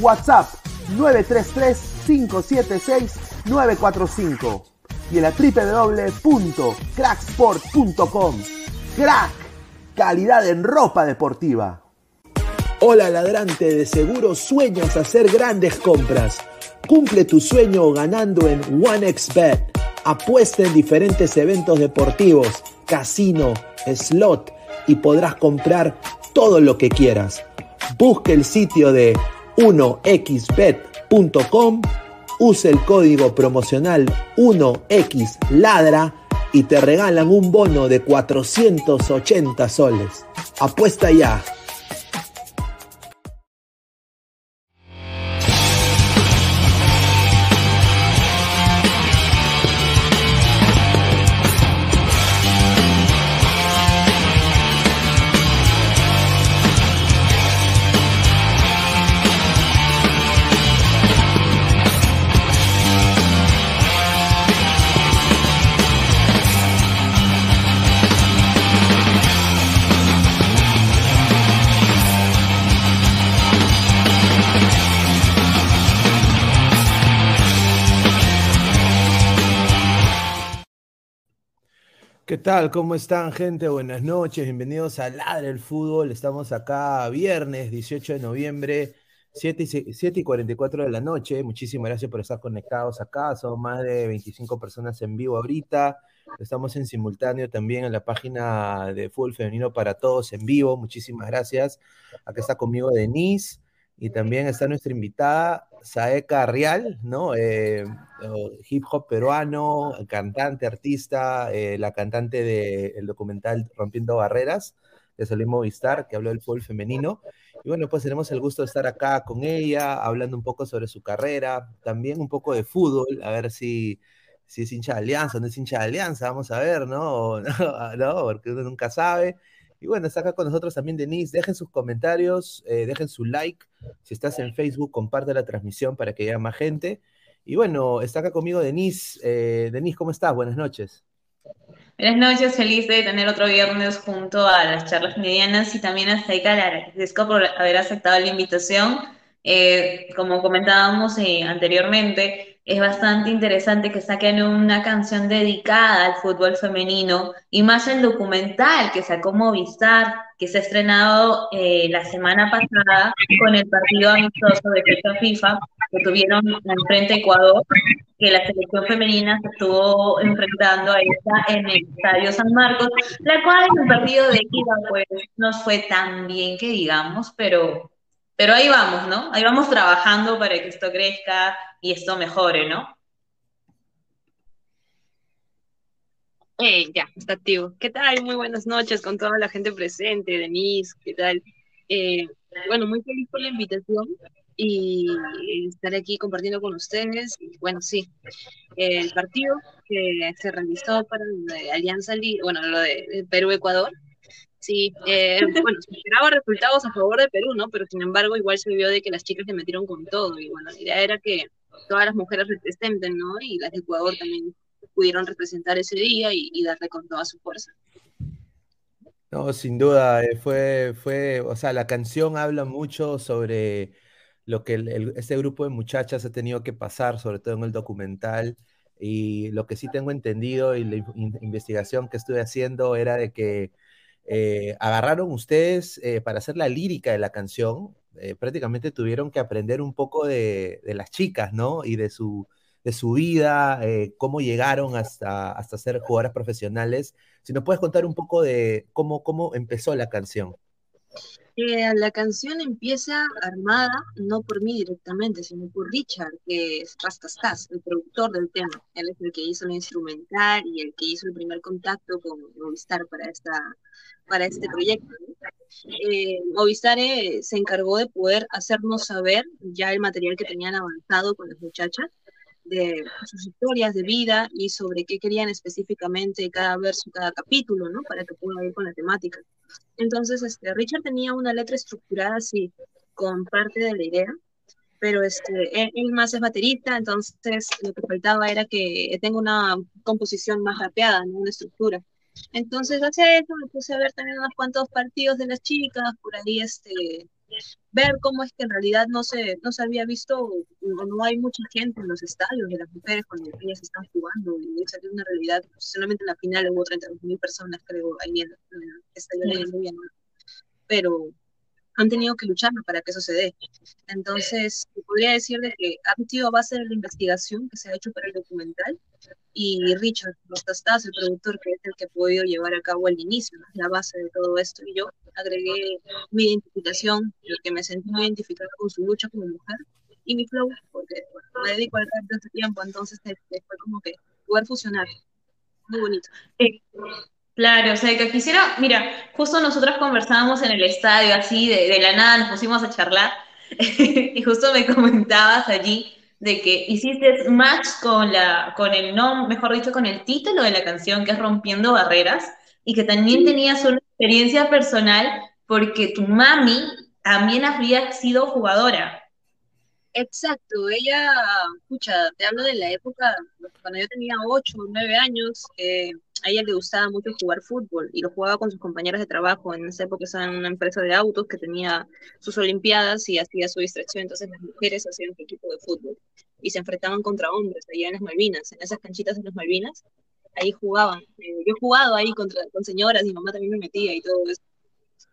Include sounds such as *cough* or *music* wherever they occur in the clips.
WhatsApp 933-576-945 y en la www.cracksport.com. Crack, calidad en ropa deportiva. Hola ladrante, de seguro sueñas hacer grandes compras. Cumple tu sueño ganando en OneXBet. Apuesta en diferentes eventos deportivos, casino, slot y podrás comprar todo lo que quieras. Busque el sitio de 1xbet.com, use el código promocional 1xladra y te regalan un bono de 480 soles. Apuesta ya. Tal? ¿Cómo están, gente? Buenas noches, bienvenidos a Ladre el Fútbol. Estamos acá viernes 18 de noviembre, 7 y, 7 y 44 de la noche. Muchísimas gracias por estar conectados acá. Son más de 25 personas en vivo ahorita. Estamos en simultáneo también en la página de Fútbol Femenino para Todos en vivo. Muchísimas gracias. Acá está conmigo Denise y también está nuestra invitada Saeka Real, ¿no? Eh, hip hop peruano, cantante, artista, eh, la cantante del documental Rompiendo Barreras de Salim Movistar, que habló del fútbol femenino. Y bueno, pues tenemos el gusto de estar acá con ella, hablando un poco sobre su carrera, también un poco de fútbol, a ver si, si es hincha de Alianza o no es hincha de Alianza, vamos a ver, ¿no? *laughs* ¿no? Porque uno nunca sabe. Y bueno, está acá con nosotros también Denise. Dejen sus comentarios, eh, dejen su like. Si estás en Facebook, comparte la transmisión para que llegue más gente. Y bueno, está acá conmigo Denise. Eh, Denise, ¿cómo estás? Buenas noches. Buenas noches, feliz de tener otro viernes junto a las charlas medianas y también a Saika Lara. Agradezco por haber aceptado la invitación. Eh, como comentábamos anteriormente, es bastante interesante que saquen una canción dedicada al fútbol femenino y más el documental que sacó Movistar, que se ha estrenado eh, la semana pasada con el partido amistoso de fecha FIFA que tuvieron en frente a Ecuador, que la selección femenina se estuvo enfrentando a esta en el Estadio San Marcos, la cual en el partido de equipo pues no fue tan bien que digamos, pero pero ahí vamos, ¿no? Ahí vamos trabajando para que esto crezca y esto mejore, ¿no? Eh, ya, está activo. ¿Qué tal? Muy buenas noches con toda la gente presente, Denise, ¿qué tal? Eh, bueno, muy feliz por la invitación y estar aquí compartiendo con ustedes. bueno, sí, el partido que se realizó para la Alianza, bueno, lo de Perú-Ecuador, Sí, eh, *laughs* bueno, se esperaba resultados a favor de Perú, ¿no? Pero sin embargo, igual se vio de que las chicas se metieron con todo. Y bueno, la idea era que todas las mujeres representen, ¿no? Y las de Ecuador también pudieron representar ese día y, darle con toda su fuerza. No, sin duda, eh, fue, fue, o sea, la canción habla mucho sobre lo que este grupo de muchachas ha tenido que pasar, sobre todo en el documental. Y lo que sí tengo entendido y la investigación que estuve haciendo era de que eh, agarraron ustedes eh, para hacer la lírica de la canción, eh, prácticamente tuvieron que aprender un poco de, las chicas, ¿no? Y de su, de su vida, cómo llegaron hasta, hasta ser jugadoras profesionales. Si nos puedes contar un poco de cómo, cómo empezó la canción. Eh, la canción empieza armada no por mí directamente, sino por Richard, que es Rastastas, el productor del tema. Él es el que hizo la instrumental y el que hizo el primer contacto con Movistar para, esta, para este proyecto. Eh, Movistar eh, se encargó de poder hacernos saber ya el material que tenían avanzado con las muchachas, de sus historias de vida y sobre qué querían específicamente cada verso, cada capítulo, ¿no? Para que pueda ir con la temática. Entonces, este, Richard tenía una letra estructurada así, con parte de la idea, pero este, él, más es baterista, entonces lo que faltaba era que tenga una composición más rapeada, ¿no? Una estructura. Entonces, hacia eso me puse a ver también unos cuantos partidos de las chicas, por ahí, este, ver cómo es que en realidad no se, no se había visto, no hay mucha gente en los estadios de las mujeres cuando ellas están jugando, y salió una realidad, solamente en la final hubo 32 mil personas, creo, ahí en, el estadio de pero han tenido que luchar para que eso se dé. Entonces, podría decirles que ha sido a base de la investigación que se ha hecho para el documental, y Richard Rostastas, el productor, que es el que ha podido llevar a cabo el inicio, la base de todo esto, y yo agregué mi identificación, que me sentí muy identificada con su lucha como mujer, y mi flow, porque me dedico al rap este tiempo, entonces este, fue como que poder fusionar. Muy bonito. Claro, o sea, que quisiera, mira, justo nosotros conversábamos en el estadio, así, de, de la nada nos pusimos a charlar, *laughs* y justo me comentabas allí de que hiciste match con, la, con el nombre, mejor dicho, con el título de la canción, que es Rompiendo Barreras, y que también tenías una experiencia personal porque tu mami también había sido jugadora. Exacto, ella, escucha, te hablo de la época, cuando yo tenía 8 o 9 años, eh, a ella le gustaba mucho jugar fútbol y lo jugaba con sus compañeras de trabajo. En esa época estaba en una empresa de autos que tenía sus olimpiadas y hacía su distracción. Entonces las mujeres hacían su equipo de fútbol y se enfrentaban contra hombres allá en las Malvinas, en esas canchitas de las Malvinas. Ahí jugaban. Eh, yo he jugado ahí contra, con señoras, mi mamá también me metía y todo eso.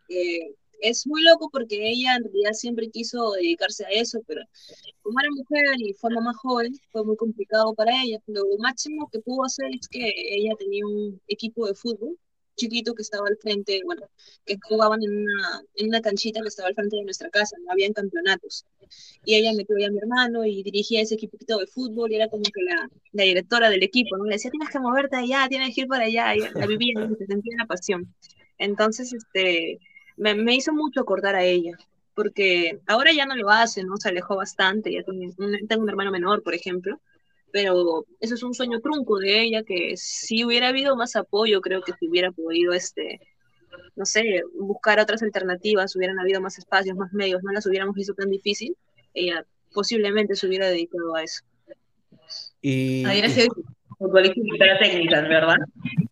Eh, es muy loco porque ella en realidad siempre quiso dedicarse a eso, pero como era mujer y fue más joven, fue muy complicado para ella. Lo máximo que pudo hacer es que ella tenía un equipo de fútbol chiquito que estaba al frente, bueno, que jugaban en una, en una canchita que estaba al frente de nuestra casa, no habían campeonatos. Y ella metió a mi hermano y dirigía ese equipito de fútbol y era como que la, la directora del equipo, ¿no? Le decía, tienes que moverte allá, tienes que ir para allá, y la vivía se sentía la pasión. Entonces, este, me, hizo mucho acordar a ella, porque ahora ya no lo hace, ¿no? Se alejó bastante, ya tengo un, tengo un hermano menor, por ejemplo, pero eso es un sueño trunco de ella, que si hubiera habido más apoyo, creo que si hubiera podido, este, no sé, buscar otras alternativas, hubieran habido más espacios, más medios, no las hubiéramos visto tan difícil, ella posiblemente se hubiera dedicado a eso. Y... Hubiera sido futbolista técnica, ¿verdad?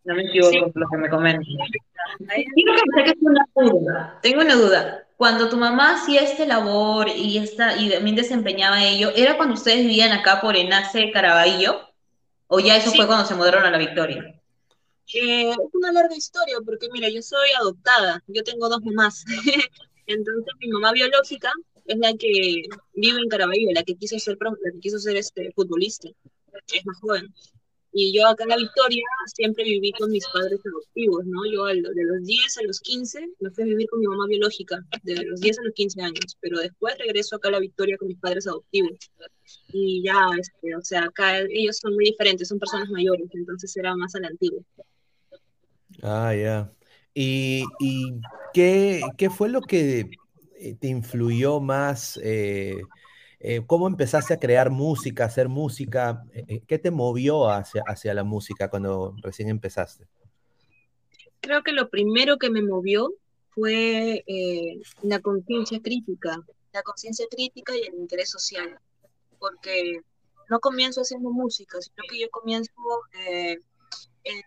No me equivoco con lo que me comentan. Tengo una duda. Cuando tu mamá hacía esta labor y, esta, y también desempeñaba ello, ¿era cuando ustedes vivían acá por Enace, Caraballo? ¿O ya eso fue cuando se mudaron a la Victoria? Eh, es una larga historia, porque mira, yo soy adoptada, yo tengo dos mamás. *laughs* Entonces mi mamá biológica es la que vive en Caraballo, la que quiso ser, la que quiso ser este, futbolista, es más joven. Y yo acá en La Victoria siempre viví con mis padres adoptivos, ¿no? Yo de los 10 a los 15 me fui a vivir con mi mamá biológica, de los 10 a los 15 años, pero después regreso acá a La Victoria con mis padres adoptivos. Y ya, este, o sea, acá ellos son muy diferentes, son personas mayores, entonces era más a la antigua. Ah, ya. ¿Y, y qué, qué, fue lo que eh, te influyó más? Eh, eh, ¿Cómo empezaste a crear música, hacer música? Eh, eh, ¿Qué te movió hacia la música cuando recién empezaste? Creo que lo primero que me movió fue la conciencia crítica, la conciencia crítica y el interés social, porque no comienzo haciendo música, sino que yo comienzo en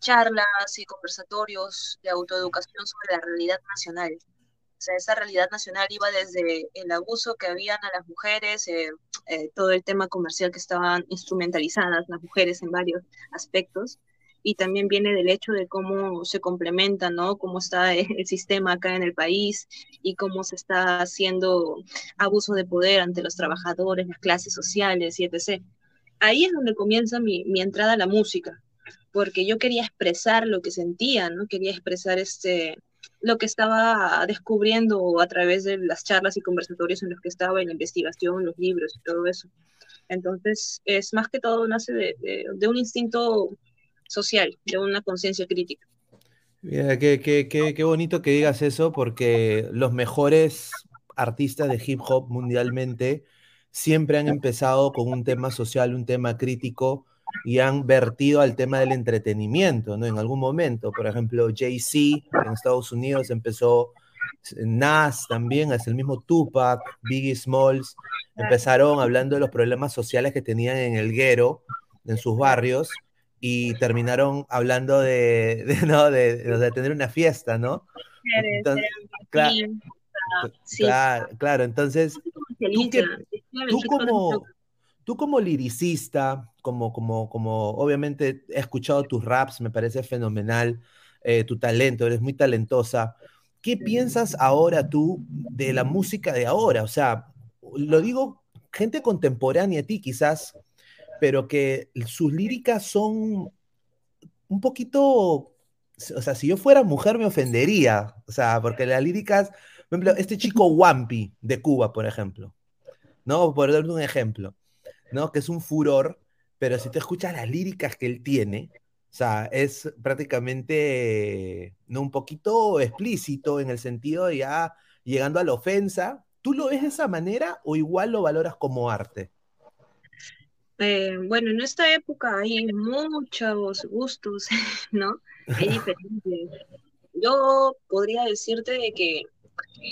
charlas y conversatorios de autoeducación sobre la realidad nacional. O sea, esa realidad nacional iba desde el abuso que habían a las mujeres, eh, eh, todo el tema comercial que estaban instrumentalizadas las mujeres en varios aspectos, y también viene del hecho de cómo se complementa, ¿no? Cómo está *laughs* el sistema acá en el país y cómo se está haciendo abuso de poder ante los trabajadores, las clases sociales y etc. Ahí es donde comienza mi, mi entrada a la música, porque yo quería expresar lo que sentía, ¿no? Quería expresar este, lo que estaba descubriendo a través de las charlas y conversatorios en los que estaba, en la investigación, los libros y todo eso. Entonces, es más que todo nace de, de, un instinto social, de una conciencia crítica. Mira, qué, qué, qué, qué, bonito que digas eso, porque los mejores artistas de hip hop mundialmente siempre han empezado con un tema social, un tema crítico, y han vertido al tema del entretenimiento, ¿no? En algún momento, por ejemplo, Jay-Z en Estados Unidos empezó, Nas también, es el mismo Tupac, Biggie Smalls, empezaron hablando de los problemas sociales que tenían en el guero, en sus barrios, y terminaron hablando de, de, *laughs* ¿no? de, tener una fiesta, ¿no? Entonces, claro, claro, claro, entonces, tú, tú como Tú como liricista, como, como, como obviamente he escuchado tus raps, me parece fenomenal eh, tu talento, eres muy talentosa. ¿Qué piensas ahora tú de la música de ahora? O sea, lo digo gente contemporánea a ti quizás, pero que sus líricas son un poquito, o sea, si yo fuera mujer me ofendería, o sea, porque las líricas, por ejemplo, este chico Wampi de Cuba, por ejemplo, ¿no? Por darle un ejemplo. ¿no? Que es un furor, pero si te escuchas las líricas que él tiene, o sea, es prácticamente ¿no? un poquito explícito en el sentido de ya llegando a la ofensa. ¿Tú lo ves de esa manera o igual lo valoras como arte? Eh, bueno, en esta época hay muchos gustos, *laughs* ¿no? Hay *laughs* diferentes. Yo podría decirte de que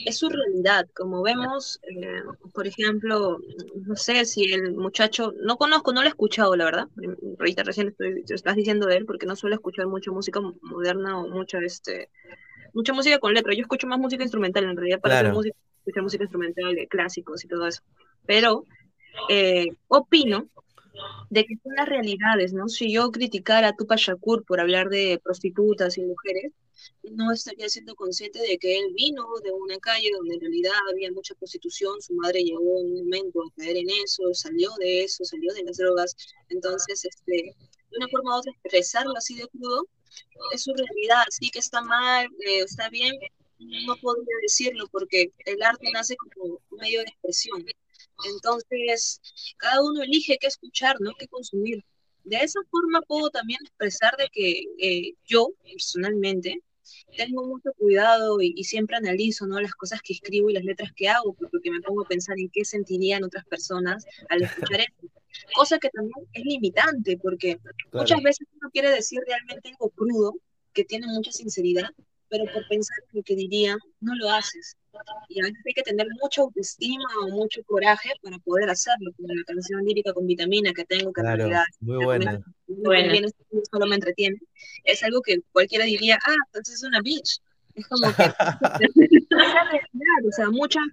es su realidad. Como vemos, eh, por ejemplo, no sé si el muchacho, no conozco, no lo he escuchado, la verdad. Ahorita recién estoy, estás diciendo de él porque no suelo escuchar mucha música moderna o mucha, este, mucha música con letra. Yo escucho más música instrumental, en realidad, para hacer música, escucho música instrumental, clásicos y todo eso. Pero eh, opino de que son las realidades, ¿no? Si yo criticara a Tupac Shakur por hablar de prostitutas y mujeres, no estaría siendo consciente de que él vino de una calle donde en realidad había mucha prostitución, su madre llegó un momento a caer en eso, salió de eso, salió de las drogas, entonces, este, de una forma u otra, expresarlo así de crudo, es su realidad, sí que está mal, eh, está bien, no podría decirlo porque el arte nace como medio de expresión. Entonces, cada uno elige qué escuchar, ¿no? Qué consumir. De esa forma puedo también expresar de que eh, yo, personalmente, tengo mucho cuidado y, siempre analizo ¿no? las cosas que escribo y las letras que hago, porque me pongo a pensar en qué sentirían otras personas al escuchar *laughs* esto. Cosa que también es limitante, porque muchas veces uno quiere decir realmente algo crudo, que tiene mucha sinceridad, pero por pensar en lo que dirían, no lo haces. Y a veces hay que tener mucha autoestima o mucho coraje para poder hacerlo, como la canción lírica con vitamina que tengo, que claro, realidad muy buena. Bueno. solo me entretiene. Es algo que cualquiera diría, ah, entonces es una bitch. Es como que *laughs* o sea, muchas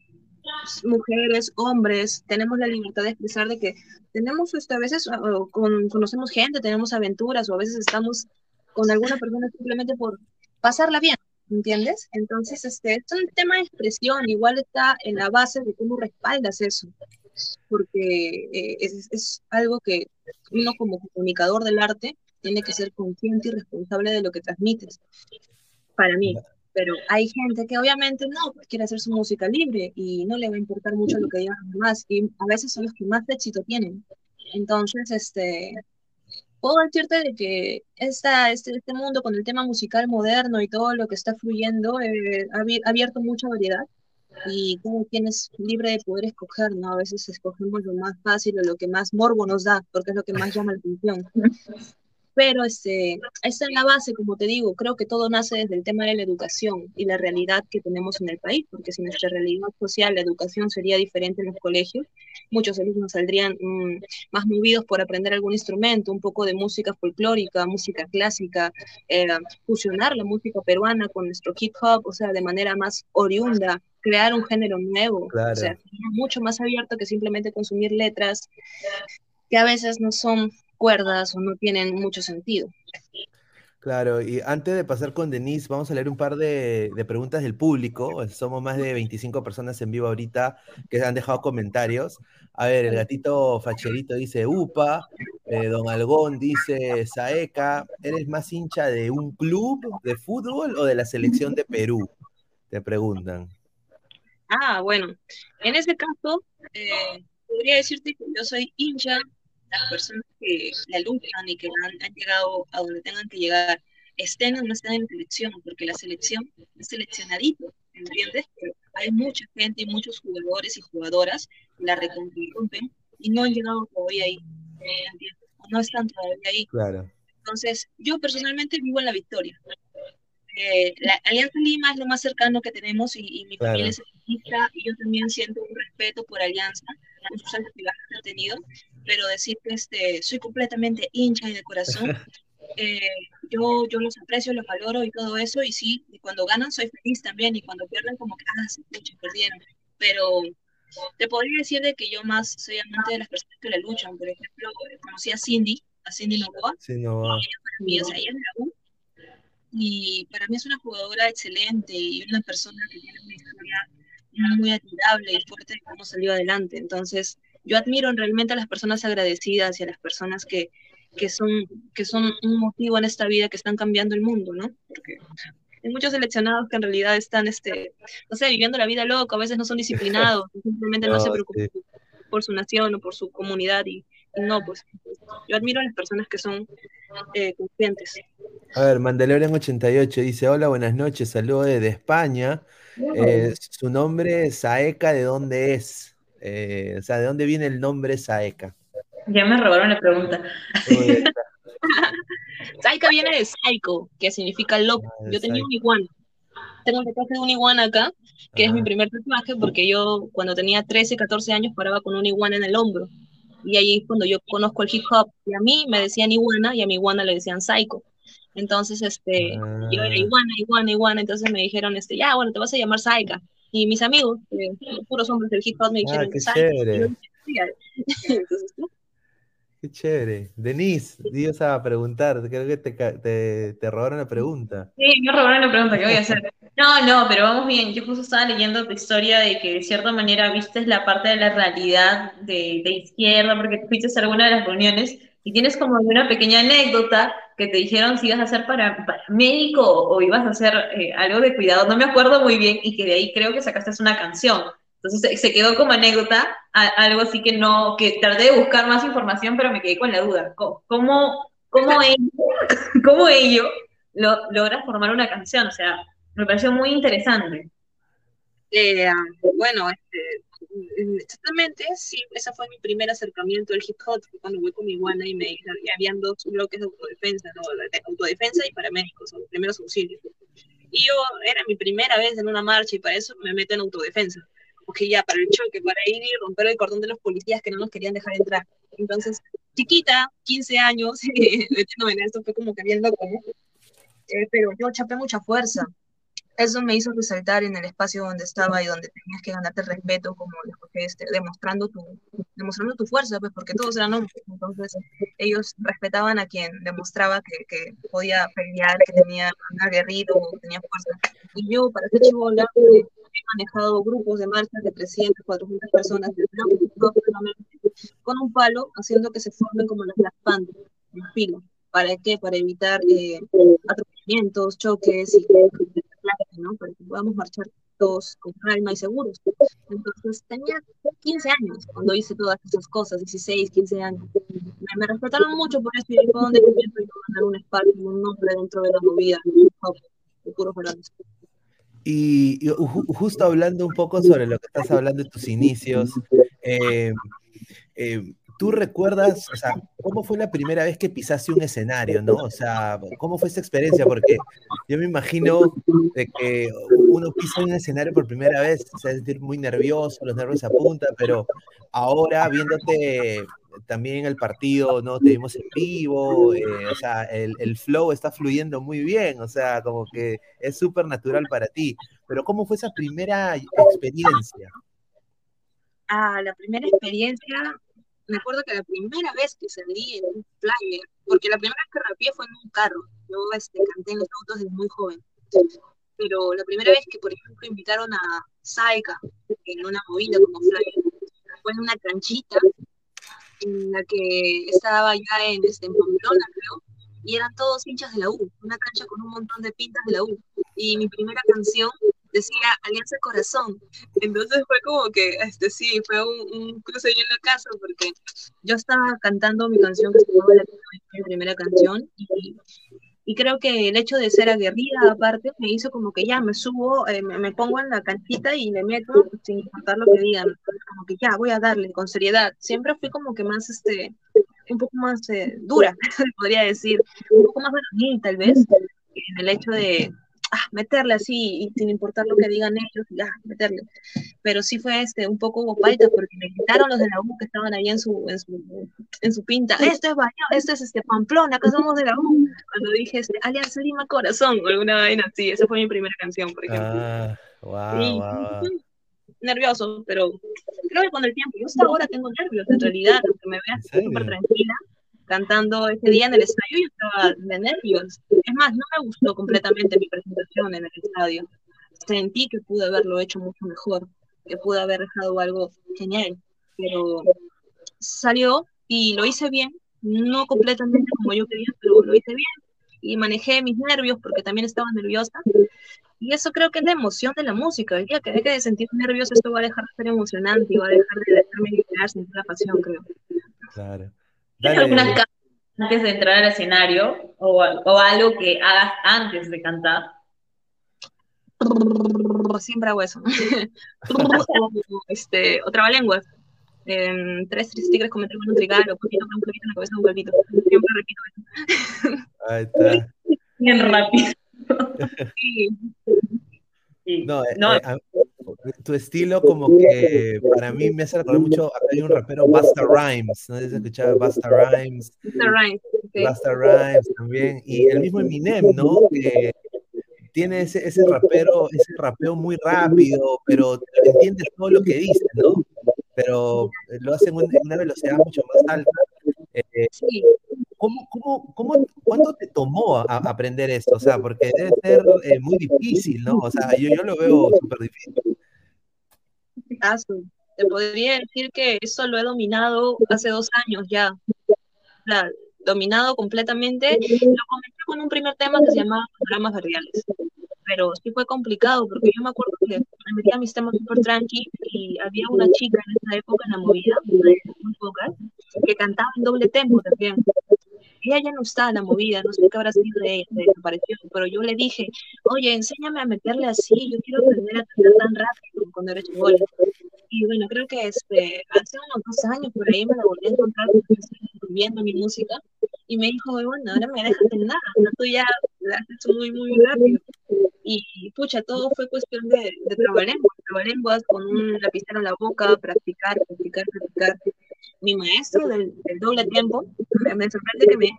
mujeres, hombres, tenemos la libertad de expresar de que tenemos, este, a veces con, conocemos gente, tenemos aventuras, o a veces estamos con alguna persona simplemente por pasarla bien. ¿Entiendes? Entonces, este, es un tema de expresión, igual está en la base de cómo respaldas eso, porque eh, es, es, algo que uno como comunicador del arte tiene que ser consciente y responsable de lo que transmites, para mí. Pero hay gente que obviamente no, pues, quiere hacer su música libre y no le va a importar mucho lo que digan los demás, y a veces son los que más éxito tienen. Entonces, este, puedo decirte de que esta, este, este mundo con el tema musical moderno y todo lo que está fluyendo eh, ha abierto mucha variedad y cada quien es libre de poder escoger, ¿no? A veces escogemos lo más fácil o lo que más morbo nos da, porque es lo que más llama la atención. Pero este, esa es la base, como te digo, creo que todo nace desde el tema de la educación y la realidad que tenemos en el país, porque si nuestra realidad social, la educación sería diferente en los colegios, muchos alumnos saldrían mm, más movidos por aprender algún instrumento, un poco de música folclórica, música clásica, eh, fusionar la música peruana con nuestro hip hop, o sea, de manera más oriunda, crear un género nuevo, o sea, mucho más abierto que simplemente consumir letras que a veces no son cuerdas o no tienen mucho sentido. Claro, y antes de pasar con Denise, vamos a leer un par de, preguntas del público. Somos más de 25 personas en vivo ahorita que han dejado comentarios. A ver, el gatito facherito dice Upa, eh, Don Algón dice Saeca, ¿eres más hincha de un club de fútbol o de la selección de Perú? Te preguntan. Ah, bueno. En ese caso, eh, podría decirte que yo soy hincha las personas que la luchan y que han, llegado a donde tengan que llegar, estén o no estén en selección, porque la selección es seleccionadito, ¿entiendes? hay mucha gente y muchos jugadores y jugadoras que la rompen y no han llegado todavía ahí, ¿entiendes? no están todavía ahí. Claro. Entonces, yo personalmente vivo en la victoria. Eh, la Alianza Lima es lo más cercano que tenemos y, mi familia es artista y yo también siento un respeto por Alianza, muchos años que he tenido, pero decir que este, soy completamente hincha y de corazón, *laughs* eh, yo, yo los aprecio, los valoro y todo eso, y sí, y cuando ganan soy feliz también, y cuando pierden como que, ah, sí, perdieron, pero te podría decir de que yo más soy amante de las personas que le luchan, por ejemplo, conocí a Cindy, a Cindy Novoa, sí, Novoa. Y ella, o sea, ella es la U, y para mí es una jugadora excelente y una persona que tiene una historia muy admirable y fuerte de cómo salió adelante. Entonces, yo admiro realmente a las personas agradecidas y a las personas que, que, son, que son un motivo en esta vida, que están cambiando el mundo, ¿no? Porque hay muchos seleccionados que en realidad están, este, no sé, viviendo la vida loca, a veces no son disciplinados, *laughs* simplemente no, se preocupan por su nación o por su comunidad y, no, pues yo admiro a las personas que son eh, conscientes. A ver, Mandalorian 88 dice, hola, buenas noches, saludos desde España. Eh, su nombre es Saeka, ¿de dónde es? Eh, o sea, ¿de dónde viene el nombre Saeka? Ya me robaron la pregunta. *laughs* Saeka viene de Saiko, que significa loco. Ah, yo tenía un iguana. Tengo un tatuaje de un iguana acá, que es mi primer tatuaje, porque yo cuando tenía 13, 14 años paraba con un iguana en el hombro. Y ahí es cuando yo conozco el hip hop. Y a mí me decían iguana y a mi iguana le decían Saiko. Entonces, este, yo era ah. iguana, iguana, iguana, entonces me dijeron, este, ya, bueno, te vas a llamar Saika. Y mis amigos, eh, puros hombres del hip hop, me ah, dijeron, qué chévere. *laughs* entonces, Qué chévere. Denise, Dios a preguntar, creo que te, te, te, robaron la pregunta. Sí, me robaron la pregunta, ¿qué voy a hacer? *laughs* No, no, pero vamos bien. Yo justo estaba leyendo tu historia de que de cierta manera viste la parte de la realidad de, de izquierda, porque fuiste a alguna de las reuniones y tienes como una pequeña anécdota que te dijeron si ibas a ser para, médico o ibas a hacer eh, algo de cuidado, no me acuerdo muy bien, y que de ahí creo que sacaste una canción. Entonces se quedó como anécdota, algo así que no, que tardé de buscar más información, pero me quedé con la duda. ¿Cómo, cómo, *laughs* ello, cómo ello lo, logra formar una canción? O sea, me pareció muy interesante. Eh, bueno, este, exactamente, sí, ese fue mi primer acercamiento al hip hop, cuando fui con mi guana y me y habían dos bloques de autodefensa, ¿no? De autodefensa y paramédicos, los primeros auxilios. Y yo, era mi primera vez en una marcha y para eso me meto en autodefensa. Porque ya, para el choque, para ir y romper el cordón de los policías que no nos querían dejar entrar. Entonces, chiquita, 15 años, *laughs* metiéndome en esto, fue como que bien loco, ¿no? Eh, pero yo chapé mucha fuerza eso me hizo resaltar en el espacio donde estaba y donde tenías que ganarte respeto, como este, demostrando, tu, demostrando tu fuerza, pues porque todos eran hombres. Entonces, ellos respetaban a quien demostraba que, que podía pelear, que tenía aguerrido, tenía fuerza. Y yo, para ser chivola, he manejado grupos de marchas de 300, 400 personas, con un palo, haciendo que se formen como las Black Panthers, en fila. ¿Para qué? Para evitar eh, atropellamientos, choques y ¿no? Para que podamos marchar todos con calma y seguros. Entonces tenía 15 años cuando hice todas esas cosas, 16, 15 años. Me, respetaron mucho por eso y fue donde empiezo a ganar un espacio, un nombre dentro de la movida de puros Y, justo hablando un poco sobre lo que estás hablando de tus inicios, eh, eh, ¿Tú recuerdas, o sea, cómo fue la primera vez que pisaste un escenario, no? O sea, ¿cómo fue esa experiencia? Porque yo me imagino de que uno pisa un escenario por primera vez, se va a sentir muy nervioso, los nervios apuntan, pero ahora viéndote también el partido, ¿no? Te vimos en vivo, eh, o sea, el, el, flow está fluyendo muy bien, o sea, como que es súper natural para ti. Pero ¿cómo fue esa primera experiencia? Ah, la primera experiencia me acuerdo que la primera vez que salí en un flyer, porque la primera vez que rapié fue en un carro, yo este, canté en los autos desde muy joven, pero la primera vez que, por ejemplo, invitaron a Saika en una movida como flyer, fue en una canchita en la que estaba ya en, este, en Pamplona, creo, y eran todos hinchas de la U, una cancha con un montón de pintas de la U. Y mi primera canción decía Alianza Corazón. Entonces fue como que, este sí, fue un, un cruce en la casa porque yo estaba cantando mi canción que se llamaba la primera canción y, y creo que el hecho de ser aguerrida aparte me hizo como que ya me subo, eh, me, me, pongo en la canchita y me meto sin importar lo que digan, como que ya voy a darle con seriedad. Siempre fui como que más, este, un poco más eh, dura, *laughs* podría decir, un poco más varonil tal vez, en el hecho de, ah, meterle así, sin importar lo que digan ellos, ya, meterle. Pero sí fue este, un poco gopalta, porque me quitaron los de la U que estaban ahí en su, en su, en su pinta. Esto es Baño, esto es este Pamplona, acá somos de la U. Cuando dije este, Alianza Lima Corazón, o alguna vaina así, esa fue mi primera canción, por ejemplo. Ah, wow, y, wow. Nervioso, pero creo que con el tiempo, yo hasta ahora tengo nervios en realidad, aunque me veas súper tranquila, cantando ese día en el estadio y estaba de nervios. Es más, no me gustó completamente mi presentación en el estadio. Sentí que pude haberlo hecho mucho mejor, que pude haber dejado algo genial, pero salió y lo hice bien, no completamente como yo quería, pero lo hice bien y manejé mis nervios porque también estaba nerviosa. Y eso creo que es la emoción de la música. El día que deje de sentir nervios, esto va a dejar de ser emocionante y va a dejar de dejarme liberar, sentir la pasión, creo. Claro. ¿Tienes algunas antes de entrar al escenario o, o, algo que hagas antes de cantar? Siempre hago eso. *laughs* este, o trabalenguas. Eh, tres, tres tigres cometieron un trigal o poquito un clavito en la cabeza de un huevito. Siempre repito eso. Ahí está. Bien rápido. *laughs* sí. No, eh, no. Eh, tu estilo como que para mí me hace recordar mucho, acá hay un rapero, Basta Rhymes, no sé si escuchado Basta Rhymes. Basta Rhymes. Okay. Basta Rhymes también, y el mismo Eminem, ¿no? Que tiene ese, ese rapero, ese rapeo muy rápido, pero entiendes todo lo que dice, ¿no? Pero lo hace en una velocidad mucho más alta. Eh, sí. ¿Cómo, cómo, cómo, ¿Cuánto te tomó a, a aprender esto? O sea, porque debe ser eh, muy difícil, ¿no? O sea, yo, yo lo veo súper difícil. Te podría decir que eso lo he dominado hace dos años ya. O sea, dominado completamente. Lo comencé con un primer tema que se llamaba Programas Verdiales. Pero sí fue complicado porque yo me acuerdo que me metía mis temas súper tranqui y había una chica en esa época en la movida, muy pocas, que cantaba en doble tempo también ella ya no está en la movida, no sé qué habrá sido de ella, desapareció, pero yo le dije, oye, enséñame a meterle así, yo quiero aprender a cantar tan rápido con derecho gol. Y bueno, creo que este, hace unos dos años por ahí me la volví a encontrar viendo mi música y me dijo, bueno, ahora me dejas en nada, tú ya la has hecho muy, muy rápido. Y pucha, todo fue cuestión de, de trabalenguas, trabalenguas con un lapicero en la boca, practicar, practicar, practicar mi maestro del, del doble tiempo, me, sorprende que me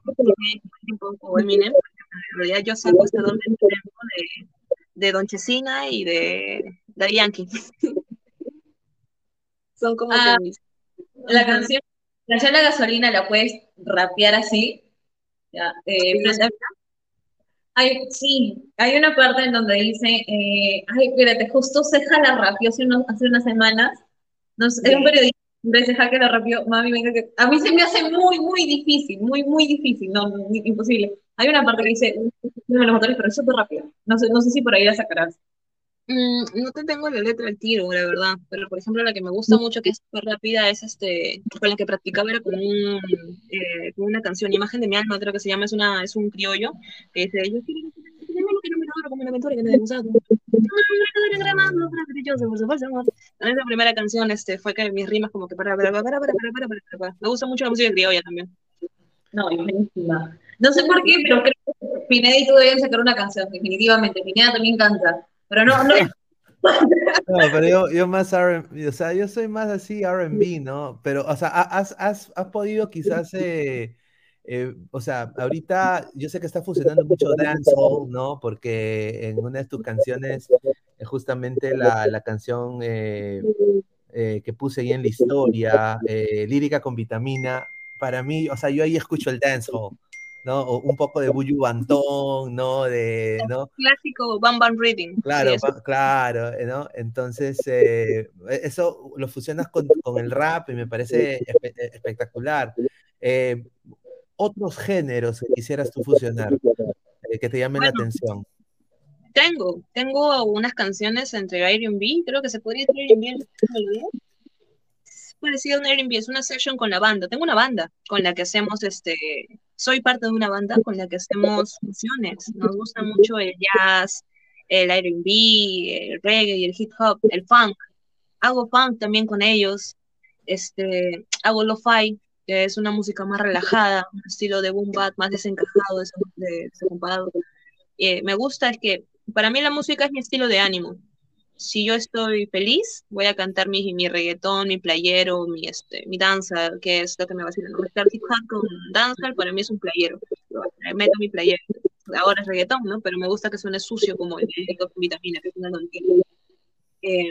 un poco Eminem, en realidad yo saco este doble tiempo de, de Don Chesina y de Daddy Yankee. *laughs* Son como ah, mis... La canción, la canción La Gasolina la puedes rapear así. Ya, eh, hay, sí, hay una parte en donde dice, eh, ay, espérate, justo Ceja la rapió hace, unos, hace unas semanas. Es un periodista veces lo rápido, mami, venga que... A mí se me hace muy, muy difícil, muy, muy difícil, no, imposible. Hay una parte que dice, los motores, pero súper rápido. No sé, no sé si por ahí la sacarás. Mm, no te tengo la letra al tiro, la verdad, pero por ejemplo la que me gusta mucho, que es súper rápida, es este, con la que practicaba era con, un, eh, con una canción, Imagen de mi alma, creo que se llama, es, una, es un criollo, que dice, yo quiero que no me como una aventura que me demusado. Esa primera canción este, fue que mis rimas como que para, para, para, para, para, para, para, para. Me gusta mucho la música criolla también. No, buenísima. No sé por qué, pero creo que Pineda y tú deben sacar una canción, definitivamente. Pineda también canta, pero no, no. *laughs* No, pero yo, yo más R&B, o sea, yo soy más así R&B, ¿no? Pero, o sea, has, has, has podido quizás eh, eh, o sea, ahorita yo sé que está funcionando mucho dancehall, ¿no? Porque en una de tus canciones, eh, justamente la, la canción eh, eh, que puse ahí en la historia, lírica con vitamina, para mí, o sea, yo ahí escucho el dancehall, ¿no? O un poco de Buju Bantón, ¿no? De, ¿no? Clásico Bam Bam Reading. Claro, sí, claro, ¿no? Entonces, eh, eso lo fusionas con, con, el rap y me parece espe espectacular. Eh, otros géneros que quisieras tú fusionar, eh, que te llamen bueno, la atención? tengo, tengo unas canciones entre Airbnb, creo que se podría decir Airbnb es parecido a un Airbnb, es una session con la banda. Tengo una banda con la que hacemos este, soy parte de una banda con la que hacemos funciones. Nos gusta mucho el jazz, el Airbnb, el reggae, el hip hop, el funk. Hago funk también con ellos. Este, hago lo-fi, es una música más relajada, un estilo de boom bap más desencajado. Eh, me gusta es que para mí la música es mi estilo de ánimo. Si yo estoy feliz, voy a cantar mi, mi reggaetón, mi playero, mi, este, mi danza, que es lo que me va a decir. Mezclar hip hop con danza, para mí es un playero. Meto mi playero. Ahora es reggaetón, ¿no? Pero me gusta que suene sucio como el con vitamina, que eh,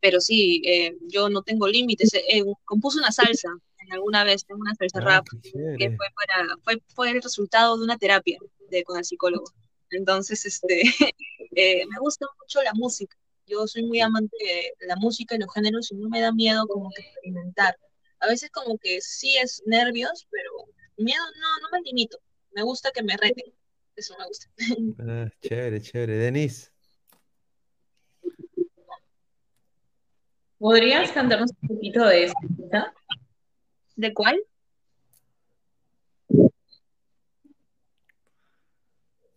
pero sí, eh, yo no tengo límites. Eh, compuse una salsa alguna vez, tengo una salsa ah, rap, que fue, para, fue, fue el resultado de una terapia de, con el psicólogo. Entonces, este, *laughs* eh, me gusta mucho la música. Yo soy muy amante de la música y los géneros y no me da miedo como que experimentar. A veces como que sí es nervios, pero miedo no, no me limito. Me gusta que me reten. Eso me gusta. *laughs* Ah, chévere, chévere. Denise. ¿Podrías cantarnos un poquito de eso? ¿De cuál?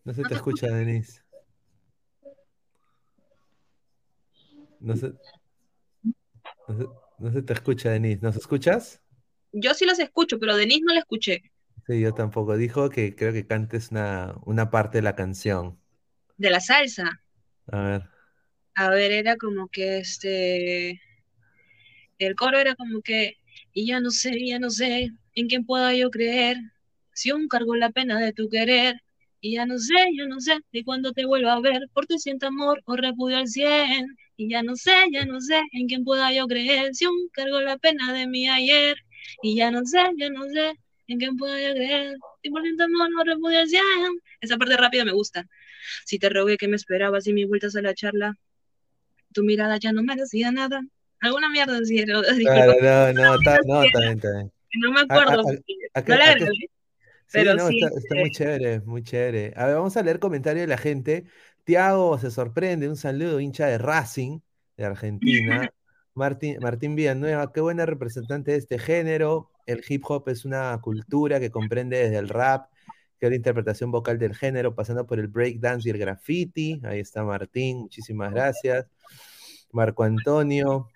No se te escucha, Denise. No se, no se, te escucha, Denise. ¿Nos escuchas? Yo sí los escucho, pero Denise no la escuché. Sí, yo tampoco. Dijo que creo que cantes una, una parte de la canción. ¿De la salsa? A ver. A ver, era como que este. El coro era como que. Y ya no sé, ya no sé en quién pueda yo creer. Si aún cargo la pena de tu querer. Y ya no sé, ya no sé de cuándo te vuelva a ver, por tu siento amor o repudio al cien. Y ya no sé, ya no sé en quién pueda yo creer, si aún cargo la pena de mi ayer. Y ya no sé, ya no sé en quién pueda yo creer, si por siento amor o repudio al cien. Esa parte rápida me gusta. Si te rogué que me esperabas y mis vueltas a la charla, tu mirada ya no me decía nada. Alguna mierda *laughs* decía. Claro, no, no, está, no, está bien, está bien. No me acuerdo. Pero sí, está, muy chévere, muy chévere. A ver, vamos a leer comentarios de la gente. Tiago se sorprende, un saludo, hincha de Racing de Argentina. *laughs* Martín, Martín Villanueva, qué buena representante de este género. El hip hop es una cultura que comprende desde el rap, que es la interpretación vocal del género, pasando por el breakdance y el graffiti. Ahí está Martín, muchísimas gracias. Marco Antonio,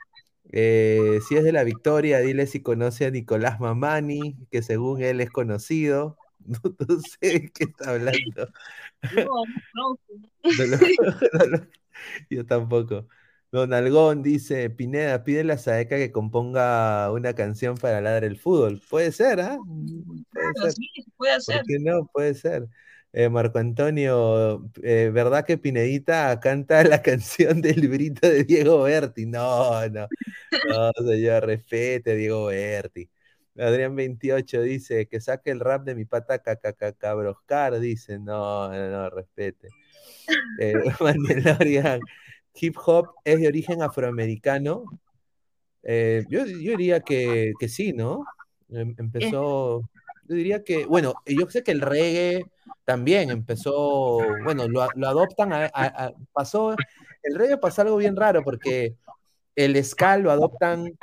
eh, si es de la Victoria, dile si conoce a Nicolás Mamani, que según él es conocido. *laughs* No, sé de qué está hablando. No, no. *laughs* *laughs* yo tampoco. Don Algón dice, Pineda, pídele a Saeca que componga una canción para ladrar el fútbol. Puede ser, ¿ah? Puede ser. puede ser. ¿Por qué no? Puede ser. Eh, Marco Antonio, eh, ¿verdad que Pinedita canta *laughs* la canción del librito de Diego Berti? No, no, no, señor, respete a Diego Berti. Adrián 28 dice que saque el rap de mi pata cabroscar, dice, no, no, no, respete. Eh, *laughs* *laughs* Mandalorian, hip hop es de origen afroamericano. Eh, yo, diría que, sí, ¿no? Em, empezó, yo diría que, bueno, yo sé que el reggae también empezó, bueno, lo, adoptan, pasó, el reggae pasó algo bien raro porque el ska lo adoptan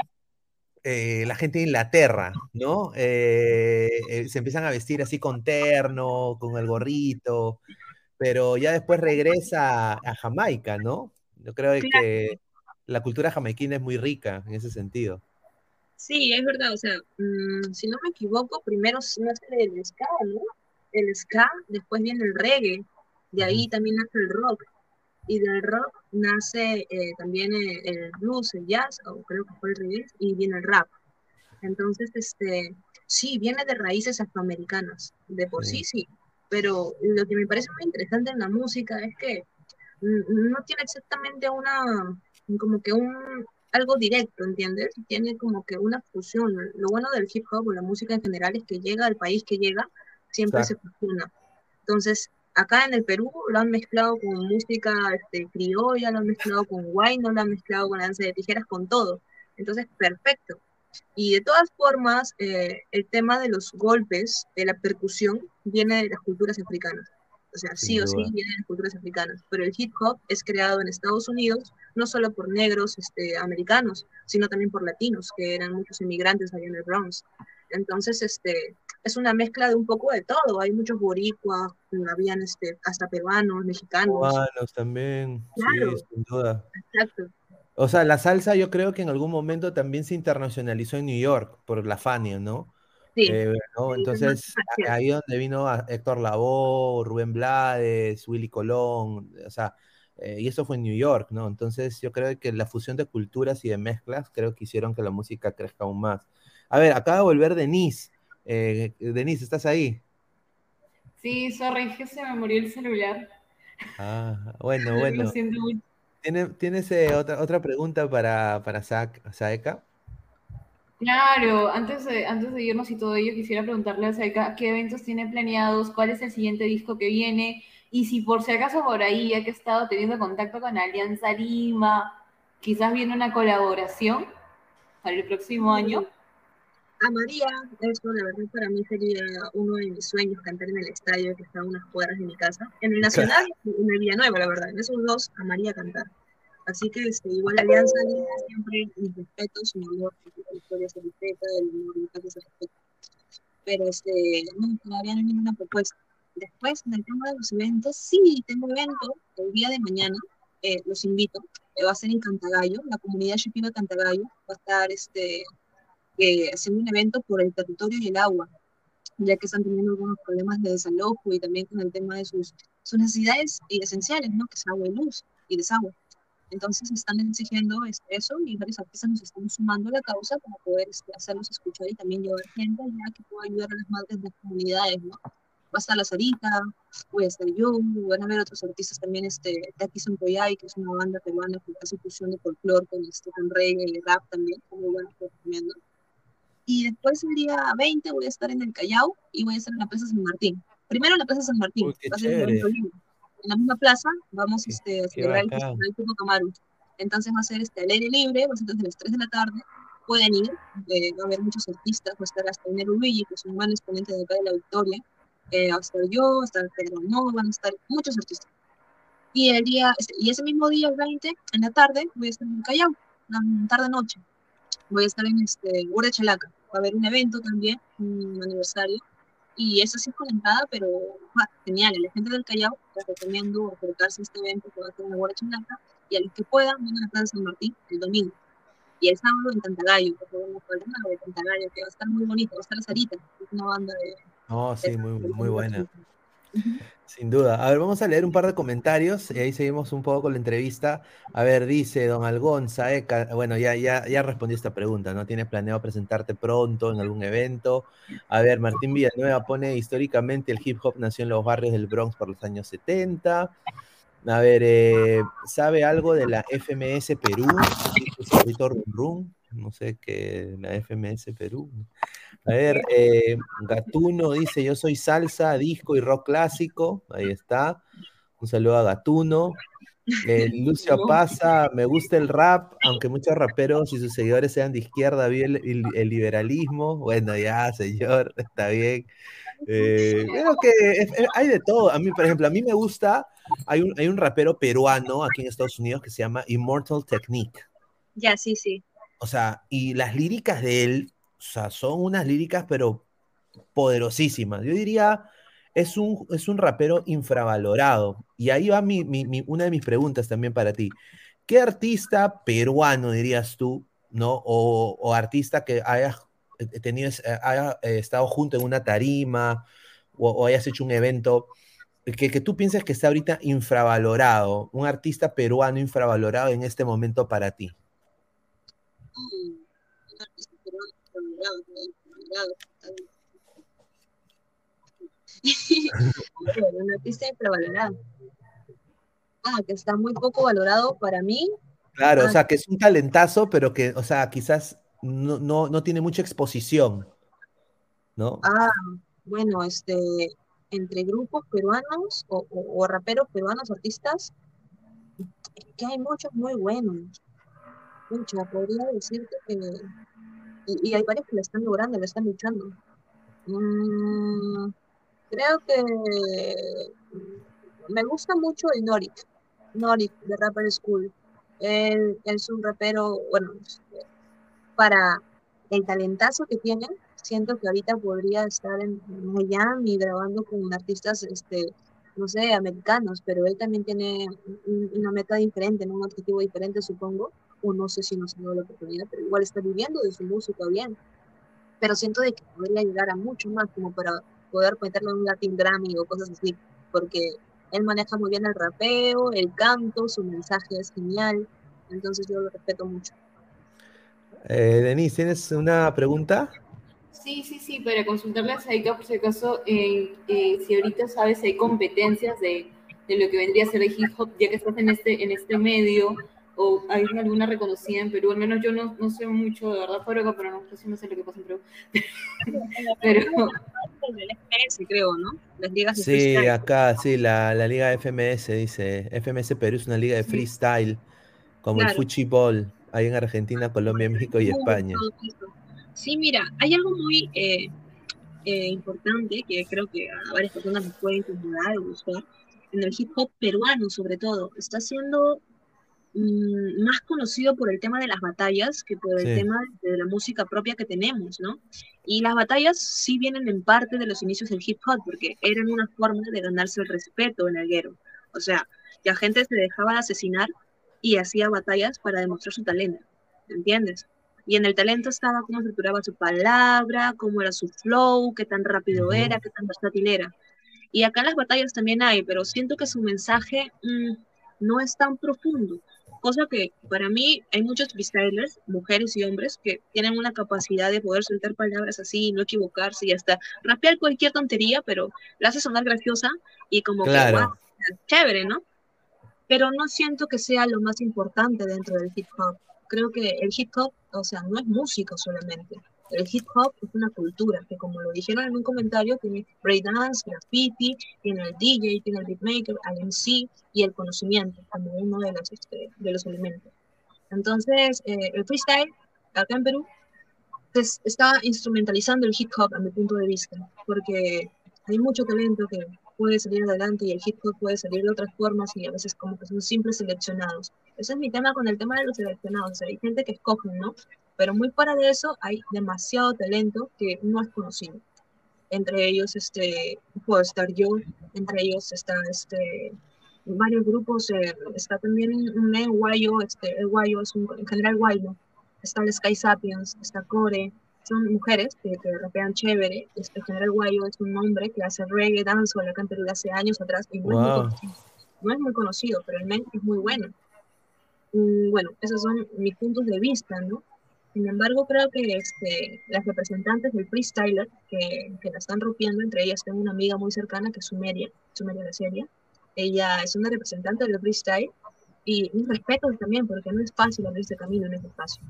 eh, la gente de Inglaterra, ¿no? Eh, eh, se empiezan a vestir así con terno, con el gorrito, pero ya después regresa a, Jamaica, ¿no? Yo creo que la cultura jamaiquina es muy rica en ese sentido. Sí, es verdad, o sea, mm, si no me equivoco, primero nace el ska, ¿no? El ska, después viene el reggae, de ahí también nace el rock, y del rock nace eh, también eh, el, blues, el jazz, o creo que fue el reggae, y viene el rap. Entonces, este, sí, viene de raíces afroamericanas, de por sí, sí, pero lo que me parece muy interesante en la música es que no tiene exactamente una, como que un, algo directo, ¿entiendes? Tiene como que una fusión. Lo bueno del hip hop o la música en general es que llega al país que llega, siempre se fusiona. Entonces, acá en el Perú lo han mezclado con música este, criolla, lo han mezclado con no lo han mezclado con danza de tijeras, con todo. Entonces, perfecto. Y de todas formas, eh, el tema de los golpes, de la percusión, viene de las culturas africanas. O sea, sí o sí vienen de culturas africanas. Pero el hip hop es creado en Estados Unidos, no solo por negros este, americanos, sino también por latinos, que eran muchos inmigrantes allá en el Bronx. Entonces, este, es una mezcla de un poco de todo. Hay muchos boricuas, habían este, hasta peruanos, mexicanos. Cubanos también, sí, sin duda. Exacto. O sea, la salsa yo creo que en algún momento también se internacionalizó en New York por la Fania, ¿no? Sí. Eh, Entonces, ahí donde vino Héctor Lavoe, Rubén Blades, Willy Colón, o sea, eh, y eso fue en New York, ¿no? Entonces, yo creo que la fusión de culturas y de mezclas creo que hicieron que la música crezca aún más. A ver, acaba de volver Denise. Eh, Denise, ¿estás ahí? Sí, sorry, que se me murió el celular. Ah, bueno, *laughs* bueno. Lo siento mucho. ¿Tienes, otra, otra pregunta para, para Saeka? Claro, antes de, antes de irnos y todo ello, quisiera preguntarle a Saeka qué eventos tiene planeados, cuál es el siguiente disco que viene, y si por si acaso por ahí, ya que he estado teniendo contacto con Alianza Lima, quizás viene una colaboración para el próximo año. A María, eso la verdad para mí sería uno de mis sueños, cantar en el estadio que está a unas cuadras de mi casa. En el Nacional y en el Villanueva, la verdad. En esos dos, a María cantar. Así que este, igual Alianza siempre mis respetos, mi amor, la historia se respeta, el amor y se respeta. Pero este, no, todavía no hay ninguna propuesta. Después, en el tema de los eventos, sí, tengo evento el día de mañana, eh, los invito, eh, va a ser en Cantagallo, la comunidad Shipino Cantagallo, va a estar este, eh, haciendo un evento por el territorio y el agua, ya que están teniendo algunos problemas de desalojo y también con el tema de sus, sus necesidades esenciales, ¿no? que es agua y luz y desagüe. Entonces están exigiendo eso y varios artistas nos están sumando a la causa para poder este, hacerlos escuchar y también llevar gente ya que pueda ayudar a las madres de las comunidades, ¿no? Va a estar la Sarita, voy a estar yo, van a haber otros artistas también, este, Taki Sontoyay, que es una banda peruana que hace fusión de folclore con, este, con reggae y rap también, muy bueno, recomiendo. Y después el día 20 voy a estar en el Callao y voy a estar en la Plaza San Martín. Primero en la Plaza San Martín, va a ser en la misma plaza, vamos este, a celebrar el Festival Camaru. Entonces va a ser este, al aire libre, va a ser desde las 3 de la tarde. Pueden ir, eh, va a haber muchos artistas, va a estar hasta Enero Luigi, que es un gran exponente de acá de la Victoria. Eh, va a estar yo, va a estar Pedro No, van a estar muchos artistas. Y, el día, este, y ese mismo día, el 20, en la tarde, voy a estar en Callao, la tarde-noche voy a estar en este, Ura Chalaca. Va a haber un evento también, un aniversario. Y eso sí es conectada, pero genial. A la gente del Callao les recomiendo acercarse a este evento que va a en Ura Chalaca. Y a los que puedan, vengan a la Plaza San Martín el domingo. Y el sábado en Cantagallo, por favor, no de Cantagallo, que va a estar muy bonito. Va a estar la Sarita, una banda de. Oh, sí, muy, muy buena. Sin duda. A ver, vamos a leer un par de comentarios y ahí seguimos un poco con la entrevista. A ver, dice Don Algonza, bueno, ya, ya, ya respondí esta pregunta, ¿no? ¿Tienes planeado presentarte pronto en algún evento? A ver, Martín Villanueva pone, históricamente el hip hop nació en los barrios del Bronx por los años 70. A ver, eh, ¿sabe algo de la FMS Perú? No sé qué, la FMS Perú. A ver, eh, Gatuno dice, yo soy salsa, disco y rock clásico. Ahí está. Un saludo a Gatuno. Eh, *laughs* Lucio Pasa, me gusta el rap, aunque muchos raperos y sus seguidores sean de izquierda, bien el, liberalismo. Bueno, ya, señor, *laughs* está bien. Eh, creo que hay de todo. A mí, por ejemplo, a mí me gusta, hay un, hay un rapero peruano aquí en Estados Unidos que se llama Immortal Technique. Ya, sí, sí. O sea, y las líricas de él o sea, son unas líricas, pero poderosísimas. Yo diría, es un, es un rapero infravalorado. Y ahí va mi, una de mis preguntas también para ti. ¿Qué artista peruano dirías tú, no? O, artista que haya tenido, haya estado junto en una tarima o, hayas hecho un evento que, que, tú piensas que está ahorita infravalorado, un artista peruano infravalorado en este momento para ti. Una artista infravalorado. Ah, que está muy poco valorado para mí. Claro, o ah. sea, que es un talentazo, pero que, o sea, quizás no, no, no tiene mucha exposición, ¿no? Ah, bueno, este, entre grupos peruanos o, o, raperos peruanos, artistas, que hay muchos muy buenos. Mucha, podría decirte que y, hay varios que lo están logrando, lo están luchando. Mm, creo que me gusta mucho el Norik, Norik de Rapper School. Él, es un rapero, bueno, para el talentazo que tiene, siento que ahorita podría estar en Miami grabando con artistas, este, no sé, americanos, pero él también tiene una meta diferente, un objetivo diferente, supongo, o no sé si no se dio la oportunidad, pero igual está viviendo de su música bien. Pero siento de que podría llegar a mucho más, como para poder meterle un Latin Grammy o cosas así, porque él maneja muy bien el rapeo, el canto, su mensaje es genial, entonces yo lo respeto mucho. Eh, Denise, ¿tienes una pregunta? Sí, sí, sí, para consultarle a Saika por si acaso, eh, eh, si ahorita sabes si hay competencias de, de, lo que vendría a ser el hip hop, ya que estás en este, en este medio, o hay alguna reconocida en Perú, al menos yo no, no sé mucho de verdad por acá, pero no, sé, no sé lo que pasa en Perú. *laughs* pero... FMS, creo, ¿no? Las ligas de sí, acá, sí, la, la liga FMS dice, FMS Perú es una liga de freestyle, como el fútbol, ahí en Argentina, Colombia, México y España. Sí, mira, hay algo muy eh, eh, importante que creo que a varias personas les puede incomodar o gustar, en el hip hop peruano sobre todo, está siendo mm, más conocido por el tema de las batallas que por el tema de la música propia que tenemos, ¿no? Y las batallas sí vienen en parte de los inicios del hip hop, porque eran una forma de ganarse el respeto en el guero. O sea, la gente se dejaba de asesinar y hacía batallas para demostrar su talento, ¿entiendes? Y en el talento estaba cómo estructuraba su palabra, cómo era su flow, qué tan rápido era, qué tan versátil era. Y acá en las batallas también hay, pero siento que su mensaje mm, no es tan profundo. Cosa que para mí hay muchos freestylers, mujeres y hombres, que tienen una capacidad de poder soltar palabras así, no equivocarse y hasta rapear cualquier tontería, pero la hace sonar graciosa y como que, chévere, ¿no? Pero no siento que sea lo más importante dentro del hip hop creo que el hip hop, o sea, no es música solamente. El hip hop es una cultura que, como lo dijeron en un comentario, tiene breakdance, graffiti, tiene el DJ, tiene el beatmaker, el MC y el conocimiento como uno de este, de los elementos. Entonces, eh, el freestyle acá en Perú pues, está instrumentalizando el hip hop a mi punto de vista, porque hay mucho talento que puede salir adelante y el hip hop puede salir de otras formas y a veces como que son simples seleccionados. Ese es mi tema con el tema de los seleccionados. hay gente que escoge, ¿no? Pero muy fuera de eso hay demasiado talento que no es conocido. Entre ellos este, puedo estar yo, entre ellos está este, varios grupos, eh, está también un guayo, este, el guayo es un, en general guayo, está el Sky Sapiens, está Core, son mujeres que, que rapean chévere. Este General Guayo es un hombre que hace reggae, dance o la de hace años atrás y no, es muy conocido, pero el men es muy bueno. bueno, esos son mis puntos de vista, ¿no? Sin embargo, creo que este, las representantes del freestyler que, que la están rompiendo, entre ellas tengo una amiga muy cercana que es Sumeria, Sumeria de Seria. Ella es una representante del freestyle y un respeto también, porque no es fácil abrirse camino en este espacio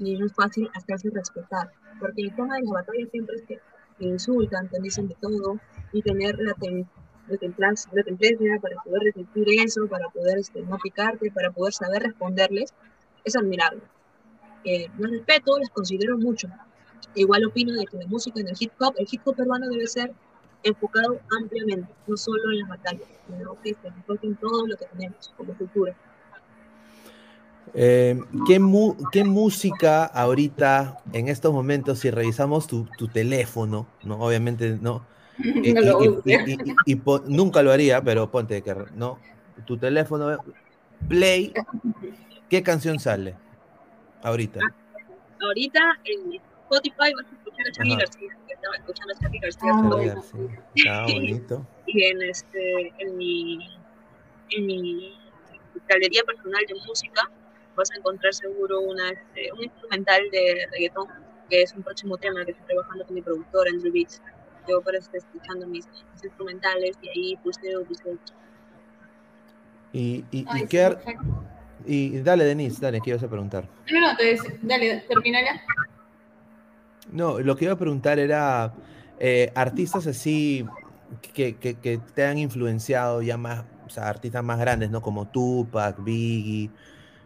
y no es fácil hacerse respetar, porque el tema de las batallas siempre es que te insultan, te dicen de todo, y tener la, la, templanza, para poder resistir eso, para poder este, no picarte, para poder saber responderles, es admirable. Eh, respeto, les considero mucho. Igual opino de que la música en el hip hop, el hip hop peruano debe ser enfocado ampliamente, no solo en las batallas, sino que se enfoque en todo lo que tenemos como cultura. Eh, ¿qué, ¿qué, música ahorita, en estos momentos, si revisamos tu, tu teléfono, ¿no? Obviamente, ¿no? *laughs* y, y, nunca lo haría, pero ponte que, ¿no? Tu teléfono, play, ¿qué canción sale ahorita? Ahorita en Spotify vas a escuchar a Charlie García, que estaba escuchando a Charlie García. Ah, bonito. *laughs* y en, este, en, mi, en mi galería personal de música vas a encontrar seguro una, este, un instrumental de reggaetón, que es un próximo tema que estoy trabajando con mi productor, Andrew Beats. Yo por eso estoy escuchando mis, instrumentales y ahí puse, puse. Y, y, y, qué y dale, Denise, dale, ¿qué ibas a preguntar? No, no, entonces, dale, termina ya. No, lo que iba a preguntar era eh, artistas así que, que, que, te han influenciado ya más, o sea, artistas más grandes, ¿no? Como Tupac, Biggie,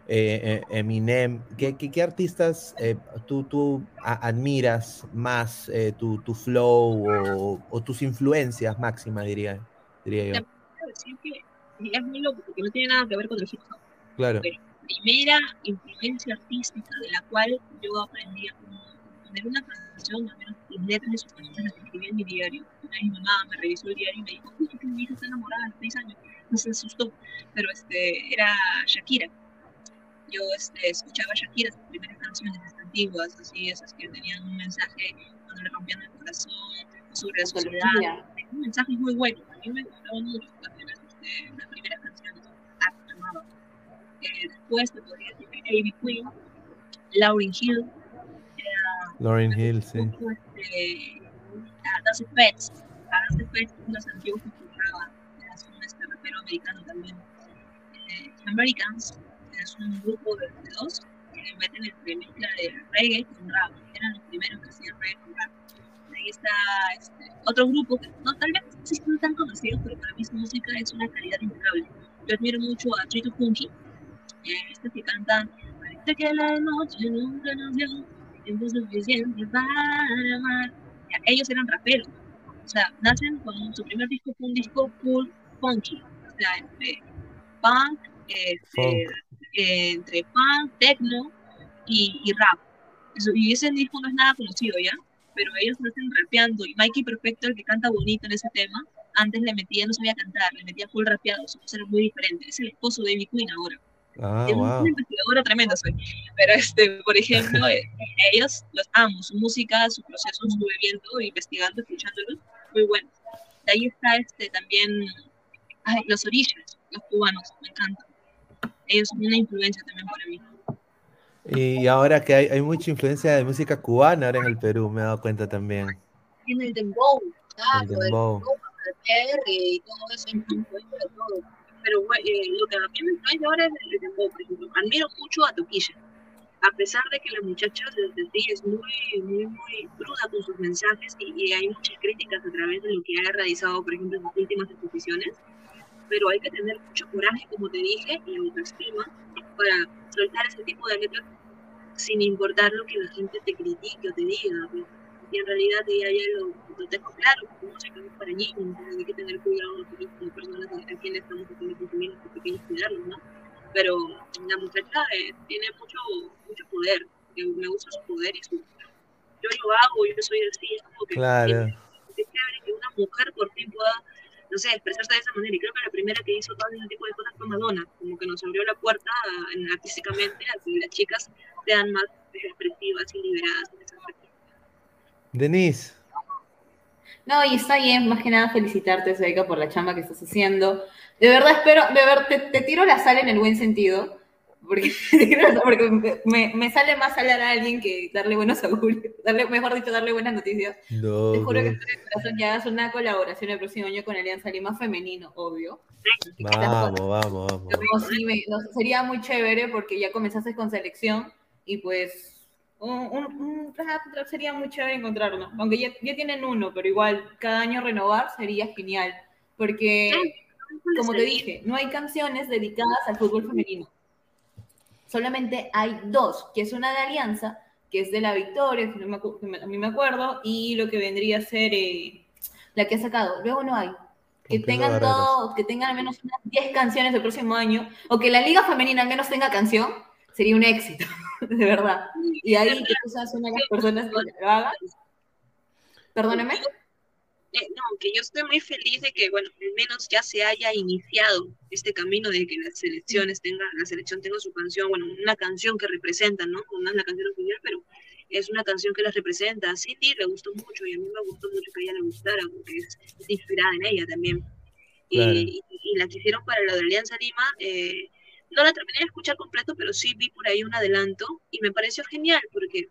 eh, eh, Eminem, ¿qué, qué, artistas eh, tú, tú admiras más tu, tu, flow o, o, tus influencias máximas, diría, diría yo? es muy loco porque no tiene nada que ver con el hip hop. Claro. Pero primera influencia artística de la cual yo aprendí a poner una canción, al menos las letras de sus canciones las escribí en mi diario. mi mamá me revisó el diario y me dijo, justo que mi hija está enamorada a los 6 años. No se asustó, pero este, era Shakira. Yo este, escuchaba Shakira, sus primeras canciones antiguas, así, esas que tenían un mensaje cuando le rompían el corazón, sobre la soledad. Un mensaje muy bueno. A mí me gustaban mucho las primeras, este, las primeras canciones. Eh, después te podría decir que Ivy Queen, Lauryn Hill, Lauryn Hill, sí. Este, Das Pets, Das Pets, unos antiguos que escuchaba, es un este rapero americano también. Eh, Americans, es un grupo de, dos que meten entre mezcla de reggae con rap. Eran los primeros que hacían reggae con rap. Ahí está este, otro grupo que no, tal vez no son tan conocidos, pero para mí su música es una calidad impecable. Yo admiro mucho a Trito Funky, eh, estos que cantan Parece que la noche nunca nos dio tiempo suficiente para amar. Ya, ellos eran raperos. O sea, nacen con su primer disco fue un disco full funky. O sea, entre punk, este, entre punk, techno y, y rap. Eso, y ese disco no es nada conocido ya, pero ellos nacen rapeando. Y Mikey Perfecto, el que canta bonito en ese tema, antes le metía, no sabía cantar, le metía full rapeado, voz era muy diferente. Es el esposo de Amy Queen ahora. Ah, es wow. una investigadora tremenda soy. Pero, este, por ejemplo, *laughs* eh, ellos los amo, su música, su proceso, estuve viendo, investigando, escuchándolos, muy bueno. De ahí está este, también ay, los orillas, los cubanos, me encantan. Ellos son una influencia también para mí. Y ahora que hay, hay mucha influencia de música cubana ahora en el Perú, me he dado cuenta también. En el dembow, claro, El dembow. el PR y todo eso, todo. Pero eh, lo que a mí me influencia ahora es el dembow, por ejemplo. Admiro mucho a Toquilla. A pesar de que la muchacha desde sí es muy, muy, muy cruda con sus mensajes y, hay muchas críticas a través de lo que ha realizado, por ejemplo, en sus últimas exposiciones, pero hay que tener mucho coraje, como te dije, y autoestima para soltar ese tipo de letras sin importar lo que la gente te critique o te diga. ¿no? Y en realidad ella ya lo, lo tengo claro, no es para niños, entonces hay que tener cuidado nosotros como personas a quienes estamos haciendo consumir estos pequeños cuidarlos, ¿no? Pero la muchacha eh, tiene mucho, mucho poder, me gusta su poder y su... Yo lo hago, yo soy así, es como que... Claro. Es chévere que una mujer por fin pueda no sé, expresarse de esa manera. Y creo que la primera que hizo todo ese tipo de cosas fue Madonna, como que nos abrió la puerta en, artísticamente a que las chicas sean más expresivas y liberadas. Denise. No, y está bien, más que nada felicitarte, Seika, por la chamba que estás haciendo. De verdad espero, de verdad, te, te tiro la sal en el buen sentido, porque, *laughs* porque me, me, sale más hablar a alguien que darle buenos augurios, *laughs* darle, mejor dicho, darle buenas noticias. No, te juro no. que estoy de corazón que hagas una colaboración el próximo año con Alianza Lima Femenino, obvio. Vamos, vamos, vamos. No, sí, me, no, sería muy chévere porque ya comenzaste con selección y pues un, un, un sería muy chévere encontrarlo. Aunque ya, ya tienen uno, pero igual cada año renovar sería genial. Porque, como te dije, no hay canciones dedicadas al fútbol femenino. Solamente hay dos, que es una de Alianza, que es de la Victoria, que no me, que a mí me acuerdo, y lo que vendría a ser eh, la que ha sacado. Luego no hay. Que tengan todo, que tengan al menos unas 10 canciones el próximo año, o que la Liga Femenina al menos tenga canción, sería un éxito, *laughs* de verdad. Y ahí que tú seas una de las personas que lo haga. Perdóneme. Eh, no, que yo estoy muy feliz de que, bueno, al menos ya se haya iniciado este camino de que las selecciones tengan, la selección tenga su canción, bueno, una canción que representa, ¿no? No es la canción oficial, pero es una canción que las representa. A Cindy le gustó mucho y a mí me gustó mucho que a ella le gustara, porque es, es inspirada en ella también. Y, y la que hicieron para la de Alianza Lima, eh, no la terminé de escuchar completo, pero sí vi por ahí un adelanto y me pareció genial, porque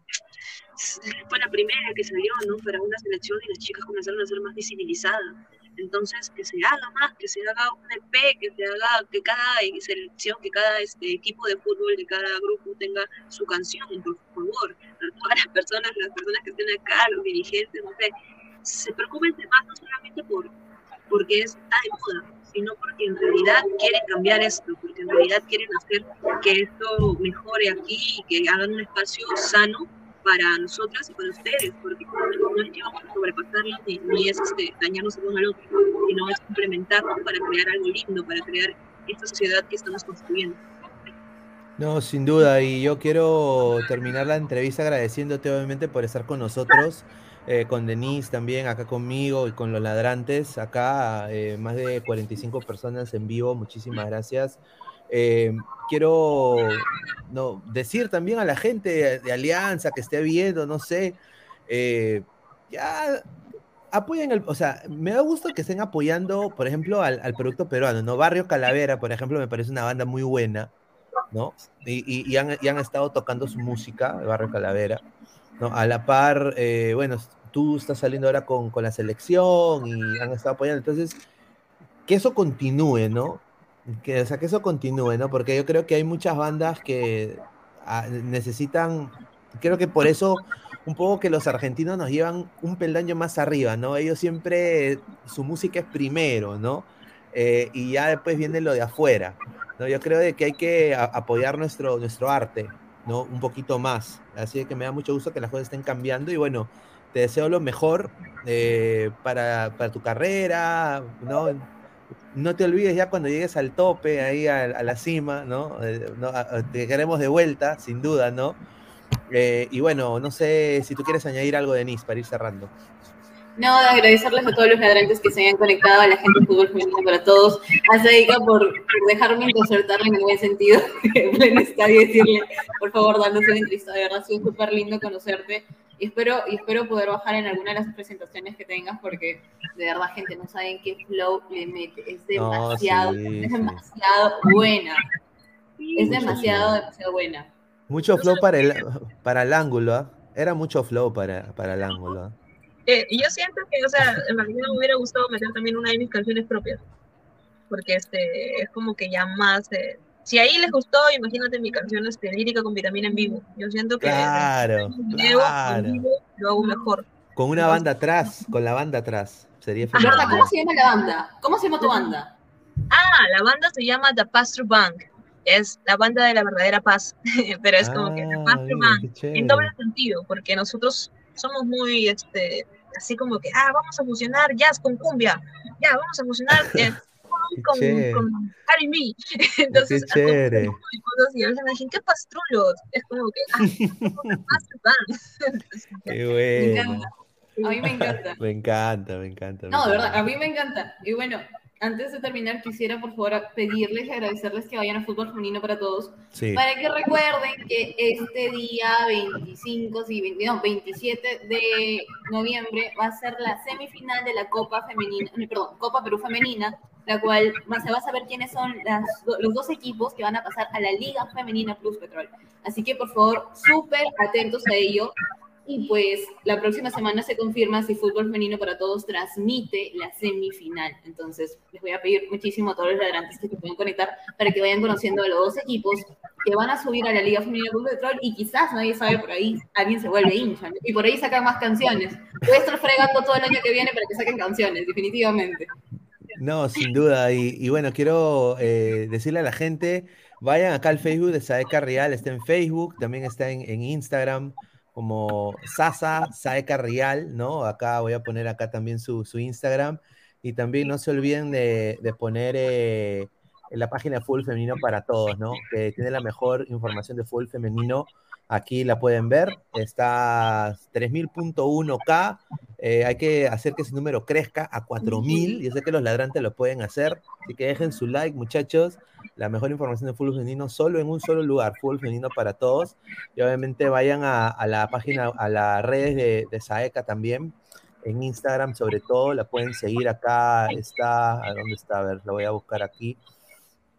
fue la primera que salió, ¿no? Para una selección y las chicas comenzaron a ser más visibilizadas. Entonces, que se haga más, que se haga un EP, que se haga, que cada selección, que cada este, equipo de fútbol, de cada grupo tenga su canción, por favor. A todas las personas, las personas que estén acá, los dirigentes, no sé, se preocupen de más no solamente por porque está de moda, sino porque en realidad quieren cambiar esto, porque en realidad quieren hacer que esto mejore aquí y que hagan un espacio sano para nosotras y para ustedes, porque no vamos a sobrepasarlas ni, ni es este, dañarnos el uno al otro, sino es complementarnos para crear algo lindo, para crear esta sociedad que estamos construyendo. No, sin duda, y yo quiero terminar la entrevista agradeciéndote obviamente por estar con nosotros, eh, con Denise también, acá conmigo y con los ladrantes, acá eh, más de 45 personas en vivo, muchísimas gracias. Eh, quiero no, decir también a la gente de, Alianza que esté viendo, no sé, ya apoyen el, o sea, me da gusto que estén apoyando, por ejemplo, al, producto peruano, ¿no? Barrio Calavera, por ejemplo, me parece una banda muy buena. ¿no? Y, y, han, han, estado tocando su música, Barrio Calavera, ¿no? A la par, eh, bueno, tú estás saliendo ahora con, con, la selección y han estado apoyando, entonces, que eso continúe, ¿no? Que, o sea, que eso continúe, ¿no? Porque yo creo que hay muchas bandas que ah, necesitan, creo que por eso un poco que los argentinos nos llevan un peldaño más arriba, ¿no? Ellos siempre, su música es primero, ¿no? Eh, y ya después viene lo de afuera. ¿no? Yo creo de que hay que apoyar nuestro, nuestro arte, ¿no? Un poquito más. Así que me da mucho gusto que las cosas estén cambiando y bueno, te deseo lo mejor eh, para, para, tu carrera, ¿no? No te olvides ya cuando llegues al tope, ahí a, la cima, ¿no? Eh, te queremos de vuelta, sin duda, ¿no? Eh, y bueno, no sé si tú quieres añadir algo, Denise, para ir cerrando. No, agradecerles a todos los ladrantes que se hayan conectado, a la gente de fútbol femenino para todos, a Saika por, por dejarme concertarle en el buen sentido, *laughs* en buen estadio, decirle, por favor, dándose una entrevista, de verdad, ha sido súper lindo conocerte, y espero, y espero poder bajar en alguna de las presentaciones que tengas, porque de verdad, gente, no saben qué flow le mete, es demasiado, no, sí, es demasiado sí. buena, es demasiado, flow. demasiado buena. Mucho flow para el, para el ángulo, ¿eh? era mucho flow para, para el ángulo. ¿eh? Eh, yo siento que, o sea, en realidad me hubiera gustado meter también una de mis canciones propias. Porque este, es como que ya más. Eh, si ahí les gustó, imagínate mi canción este, lírica con vitamina en vivo. Yo siento que. Claro, video, claro. Vivo, lo hago mejor. Con una banda atrás, con la banda atrás. Sería feliz. ¿Cómo se llama la banda? ¿Cómo se llama tu banda? Ah, la banda se llama The Pastor Bank. Es la banda de la verdadera paz. *laughs* Pero es como ah, que The Pastor Bank. En doble sentido, porque nosotros somos muy, este, así como que, ah, vamos a fusionar jazz con cumbia, ya, vamos a fusionar eh, *laughs* con, con R&B. *laughs* Entonces, Qué chévere. Y a veces me dicen, ¿qué pastrulos? Es como que, ah, *laughs* Qué bueno. A mí me encanta. Me encanta, me encanta. No, de verdad, a mí me encanta. Y bueno, antes de terminar, quisiera por favor pedirles y agradecerles que vayan a Fútbol Femenino para Todos, sí. para que recuerden que este día 25, sí, 20, no, 27 de noviembre va a ser la semifinal de la Copa Femenina, perdón, Copa Perú Femenina, la cual se va a saber quiénes son las, los dos equipos que van a pasar a la Liga Femenina Plus Petrol. Así que por favor, súper atentos a ello. Y pues la próxima semana se confirma si Fútbol Femenino para Todos transmite la semifinal. Entonces, les voy a pedir muchísimo a todos los ladrantes que se puedan conectar para que vayan conociendo a los dos equipos que van a subir a la Liga Femenina Club Petrol y quizás nadie sabe por ahí, alguien se vuelve hincha y por ahí sacan más canciones. Voy a estar fregando todo el año que viene para que saquen canciones, definitivamente. No, sin duda. Y, bueno, quiero eh, decirle a la gente, vayan acá al Facebook de Saeca Real, está en Facebook, también está en Instagram como Sasa Saeca Real, ¿no? Acá voy a poner acá también su, su Instagram. Y también no se olviden de, de poner eh, en la página Fútbol Femenino para Todos, ¿no? Que tiene la mejor información de fútbol femenino. Aquí la pueden ver. Está 3000.1K. Eh, hay que hacer que ese número crezca a 4000. Yo sé que los ladrantes lo pueden hacer. Así que dejen su like, muchachos. La mejor información de fútbol femenino solo en un solo lugar. Fútbol femenino para todos. Y obviamente vayan a, a la página, a las redes de, de Saeca también en Instagram sobre todo, la pueden seguir acá, está, ¿a dónde está? A ver, la voy a buscar aquí.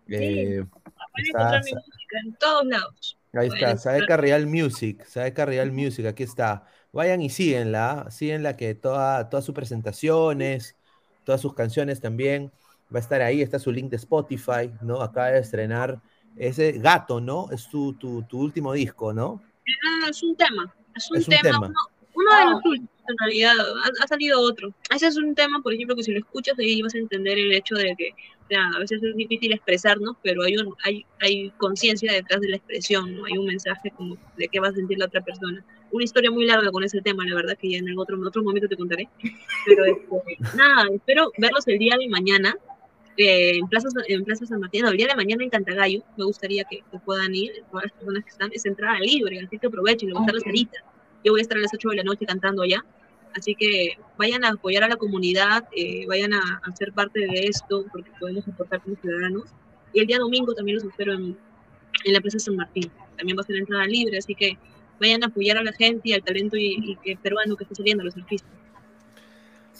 Eh, está, en todos lados. Ahí está, Saeca Real Music, Saeca Real Music, aquí está. Vayan y síguenla, síguenla que toda, todas sus presentaciones, todas sus canciones también, va a estar ahí, está su link de Spotify, ¿no? Acaba de estrenar ese Gato, ¿no? Es tu, tu, tu último disco, ¿no? Ah, es un tema, es un Es un tema. Uno, de los últimos, en realidad, ha, ha salido otro. Ese es un tema, por ejemplo, que si lo escuchas ahí vas a entender el hecho de que o sea, a veces es difícil expresarnos, pero hay, un, hay, hay conciencia detrás de la expresión, ¿no? Hay un mensaje como de qué va a sentir la otra persona. una historia muy larga con ese tema, la verdad que ya en el otro, otro momento te contaré. Pero este, *laughs* nada, espero verlos el día de mañana eh, en, Plaza, en Plaza San Martín, el día de mañana en Cantagallo. Me gustaría que, puedan ir, todas las personas que están, es entrada libre, así que aprovechen, le va a estar ahorita. Yo voy a estar a las 8 de la noche cantando allá. Así que vayan a apoyar a la comunidad, eh, vayan a, a, ser parte de esto, porque podemos aportar como ciudadanos. Y el día domingo también los espero en, la Plaza San Martín. También va a ser entrada libre, así que vayan a apoyar a la gente y al talento y, y que peruano que está saliendo, los artistas.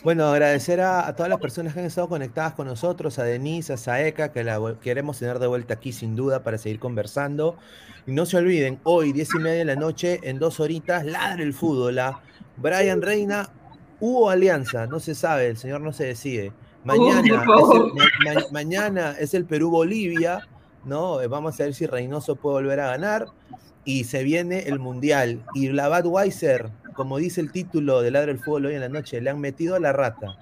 Bueno, agradecer a, a, todas las personas que han estado conectadas con nosotros, a Denise, a Saeka, que la queremos tener de vuelta aquí sin duda para seguir conversando. Y no se olviden, hoy, diez y media de la noche, en dos horitas, ladre el fútbol. ¿ah? Brian Reina, hubo alianza, no se sabe, el señor no se decide. Mañana, es el, ma, ma, mañana es el Perú-Bolivia, ¿no? Vamos a ver si Reynoso puede volver a ganar. Y se viene el Mundial. Y la Budweiser, como dice el título de Ladre el Fútbol hoy en la noche, le han metido a la rata.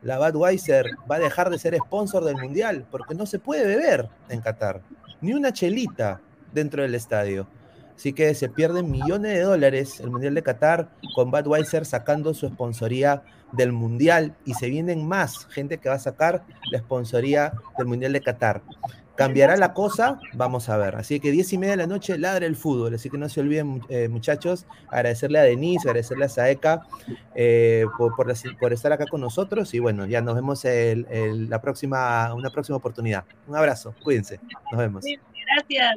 La Budweiser va a dejar de ser sponsor del Mundial porque no se puede beber en Qatar. Ni una chelita dentro del estadio. Así que se pierden millones de dólares el Mundial de Qatar con Budweiser sacando su sponsoría del Mundial y se vienen más gente que va a sacar la sponsoría del Mundial de Qatar. ¿Cambiará la cosa? Vamos a ver. Así que 10 y media de la noche ladra el fútbol. Así que no se olviden, eh, muchachos, agradecerle a Denise, agradecerle a Saeka eh, por, por, estar acá con nosotros. Y bueno, ya nos vemos el, la próxima, una próxima oportunidad. Un abrazo, cuídense. Nos vemos. Gracias.